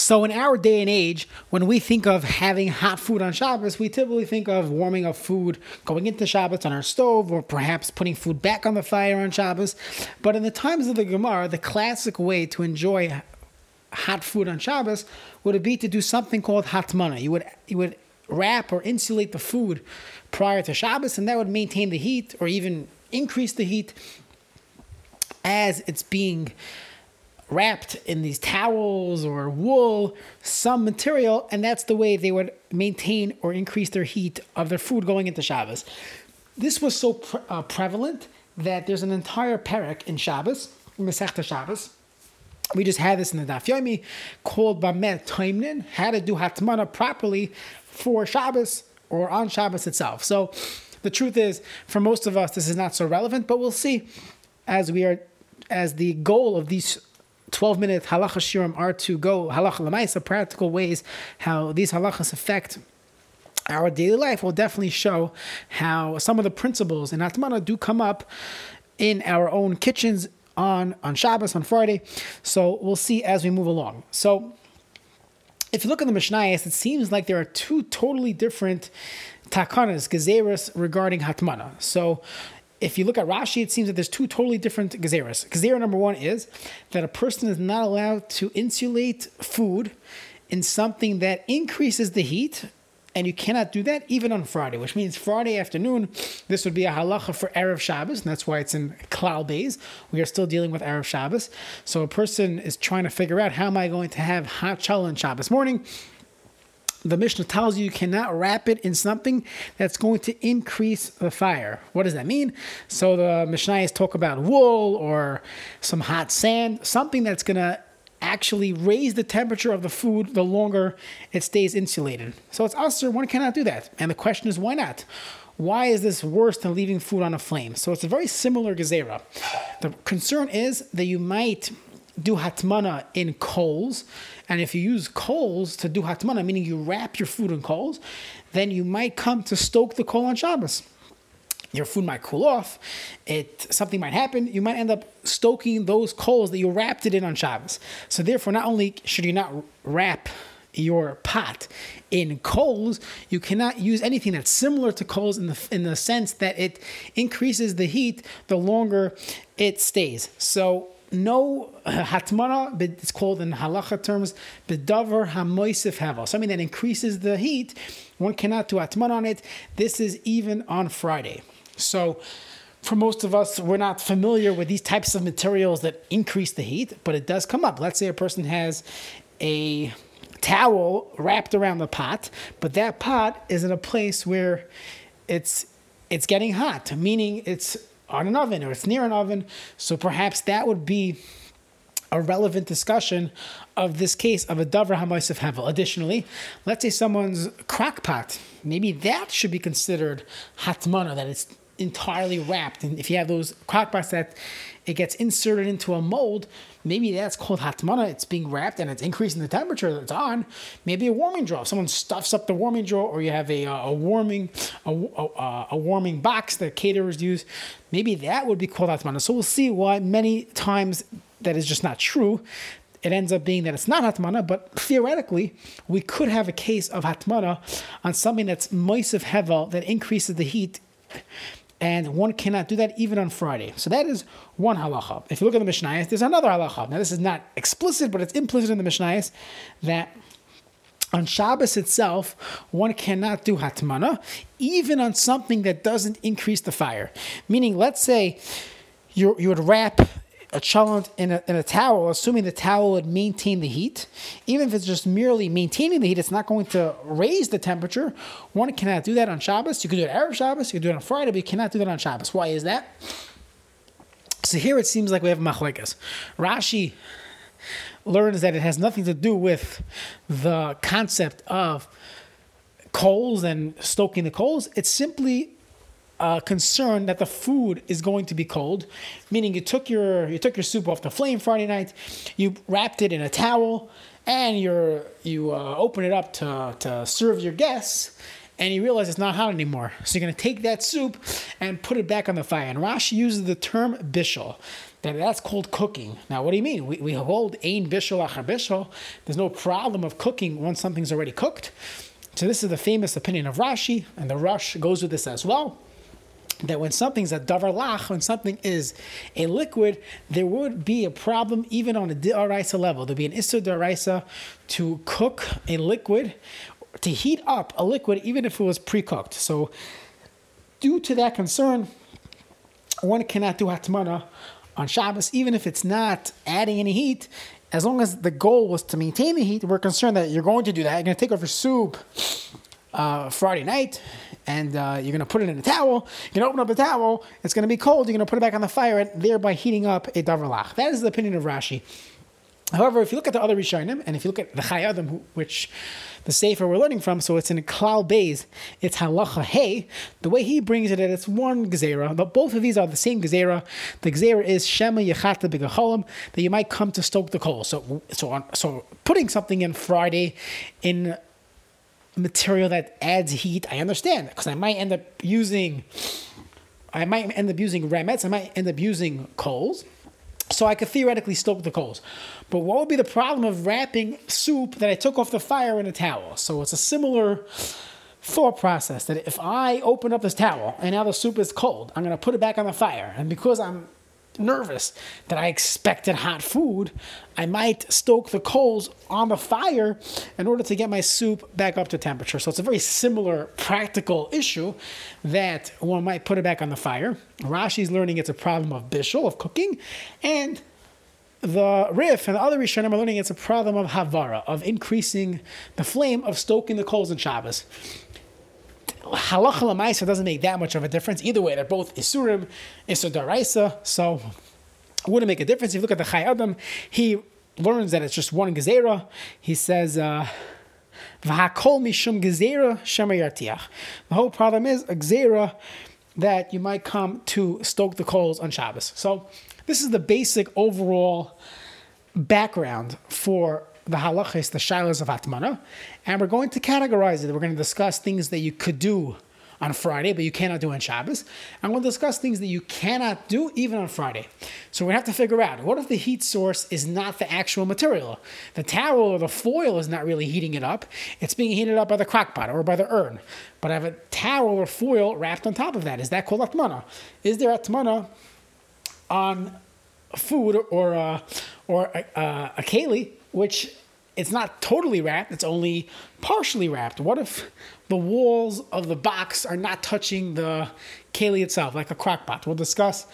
So in our day and age, when we think of having hot food on Shabbos, we typically think of warming up food, going into Shabbos on our stove, or perhaps putting food back on the fire on Shabbos. But in the times of the Gemara, the classic way to enjoy hot food on Shabbos would be to do something called hatmana. You would you would wrap or insulate the food prior to Shabbos, and that would maintain the heat or even increase the heat as it's being wrapped in these towels or wool, some material, and that's the way they would maintain or increase their heat of their food going into Shabbos. This was so pre- uh, prevalent that there's an entire parak in Shabbos, Masechta Shabbos. We just had this in the Daf Yomi called Bamet Taimnin, how to do Hatmana properly for Shabbos or on Shabbos itself. So the truth is, for most of us, this is not so relevant, but we'll see as we are, as the goal of these 12 minute halacha shiurim are to go halacha lemaisa, practical ways how these halachas affect our daily life will definitely show how some of the principles in Atmana do come up in our own kitchens on, on Shabbos, on Friday. So we'll see as we move along. So if you look at the Mishnayos, it seems like there are two totally different takanas, gezeras regarding Hatmana. So if you look at Rashi, it seems that there's two totally different gezeras. Gezerah number one is that a person is not allowed to insulate food in something that increases the heat, and you cannot do that even on Friday, which means Friday afternoon, this would be a halacha for Erev Shabbos, and that's why it's in Klal Beis. We are still dealing with Erev Shabbos. So a person is trying to figure out how am I going to have hot challah on Shabbos morning? The Mishnah tells you you cannot wrap it in something that's going to increase the fire. What does that mean? So the Mishnahs talk about wool or some hot sand, something that's going to actually raise the temperature of the food the longer it stays insulated. So it's assur, one cannot do that. And the question is, why not? Why is this worse than leaving food on a flame? So it's a very similar gezerah. The concern is that you might do hatmana in coals. And if you use coals to do hatmana, meaning you wrap your food in coals, then you might come to stoke the coal on Shabbos. Your food might cool off. It something might happen. You might end up stoking those coals that you wrapped it in on Shabbos. So therefore, not only should you not wrap your pot in coals, you cannot use anything that's similar to coals in the in the sense that it increases the heat the longer it stays. So no hatmana, but it's called in halacha terms, bedavar hamoisif hevel, something that increases the heat. One cannot do hatmana on it. This is even on Friday. So, for most of us, we're not familiar with these types of materials that increase the heat, but it does come up. Let's say a person has a towel wrapped around the pot, but that pot is in a place where it's it's getting hot, meaning it's on an oven or it's near an oven. So perhaps that would be a relevant discussion of this case of a davar hamaisif hevel. Additionally, let's say someone's crock pot, maybe that should be considered hatmana, that it's entirely wrapped. And if you have those crock pots that it gets inserted into a mold, maybe that's called hatmana. It's being wrapped and it's increasing the temperature that it's on. Maybe a warming drawer. Someone stuffs up the warming drawer, or you have a, uh, a warming a, a, a warming box that caterers use. Maybe that would be called hatmana. So we'll see why many times that is just not true. It ends up being that it's not hatmana, but theoretically, we could have a case of hatmana on something that's moisiv hevel that increases the heat and one cannot do that even on Friday. So that is one halacha. If you look at the Mishnayos, there's another halacha. Now this is not explicit, but it's implicit in the Mishnayos that on Shabbos itself, one cannot do hatmana, even on something that doesn't increase the fire. Meaning, let's say you you would wrap a cholent in a, in a towel, assuming the towel would maintain the heat, even if it's just merely maintaining the heat, it's not going to raise the temperature. One cannot do that on Shabbos. You can do it Erev Shabbos, you can do it on Friday, but you cannot do that on Shabbos. Why is that? So here it seems like we have machlokes. Rashi learns that it has nothing to do with the concept of coals and stoking the coals. It's simply uh, concern that the food is going to be cold, meaning you took your you took your soup off the flame Friday night, you wrapped it in a towel, and you're you uh, open it up to to serve your guests, and you realize it's not hot anymore. So you're to take that soup and put it back on the fire. And Rashi uses the term bishul. that that's called cooking. Now, what do you mean? We, we hold ein bishul achar bishul. There's no problem of cooking once something's already cooked. So this is the famous opinion of Rashi, and the Rosh goes with this as well. That when something's a davar lach, when something is a liquid, there would be a problem even on a daraisa level. There'd be an isur daraisa to cook a liquid, to heat up a liquid, even if it was pre-cooked. So, due to that concern, one cannot do hatmana on Shabbos, even if it's not adding any heat. As long as the goal was to maintain the heat, we're concerned that you're going to do that. You're going to take your soup uh, Friday night, and uh, you're to put it in a towel. You're to open up the towel. It's to be cold. You're to put it back on the fire, and thereby heating up a davar That is the opinion of Rashi. However, if you look at the other Rishonim, and if you look at the Chayei Adam, which the Sefer we're learning from, so it's in a Klal Beis, it's Halacha Hey. The way he brings it, it's one Gezerah, but both of these are the same Gezerah. The Gezerah is Shema Yechata B'Gacholim, that you might come to stoke the coal. So, so, on, so putting something in Friday in material that adds heat, I understand, because I might end up using, I might end up using remetz, I might end up using coals. So I could theoretically stoke the coals. But what would be the problem of wrapping soup that I took off the fire in a towel? So it's a similar thought process that if I open up this towel and now the soup is cold, I'm to put it back on the fire. And because I'm nervous that I expected hot food, I might stoke the coals on the fire in order to get my soup back up to temperature. So it's a very similar practical issue that one might put it back on the fire. Rashi's learning it's a problem of bishul, of cooking, and the Rif and the other Rishonim are learning it's a problem of Havara, of increasing the flame, of stoking the coals in Shabbos halacha lamaisa doesn't make that much of a difference. Either way, they're both isurim, isur daraisa, so it wouldn't make a difference. If you look at the Chayei Adam, he learns that it's just one gezerah. He says. Uh. The whole problem is a that you might come to stoke the coals on Shabbos. So this is the basic overall background for the halachas, the shilas of Atmana, and we're going to categorize it. We're going to discuss things that you could do on Friday, but you cannot do on Shabbos. And we'll discuss things that you cannot do even on Friday. So we have to figure out what if the heat source is not the actual material? The towel or the foil is not really heating it up. It's being heated up by the crockpot or by the urn. But I have a towel or foil wrapped on top of that. Is that called atmana? Is there atmana on food or uh, or a, uh, a keli which it's not totally wrapped, it's only partially wrapped. What if the walls of the box are not touching the keli itself, like a crock pot? We'll discuss.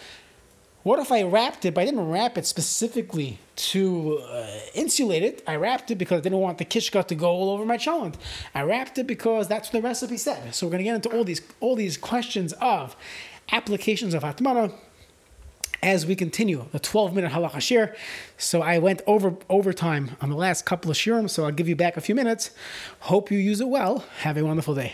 What if I wrapped it, but I didn't wrap it specifically to uh, insulate it? I wrapped it because I didn't want the kishka to go all over my cholent. I wrapped it because that's what the recipe said. So we're going to get into all these all these questions of applications of atmana as we continue the 12 minute halacha shiur. So I went over overtime on the last couple of shiurim, so I'll give you back a few minutes. Hope you use it well. Have a wonderful day.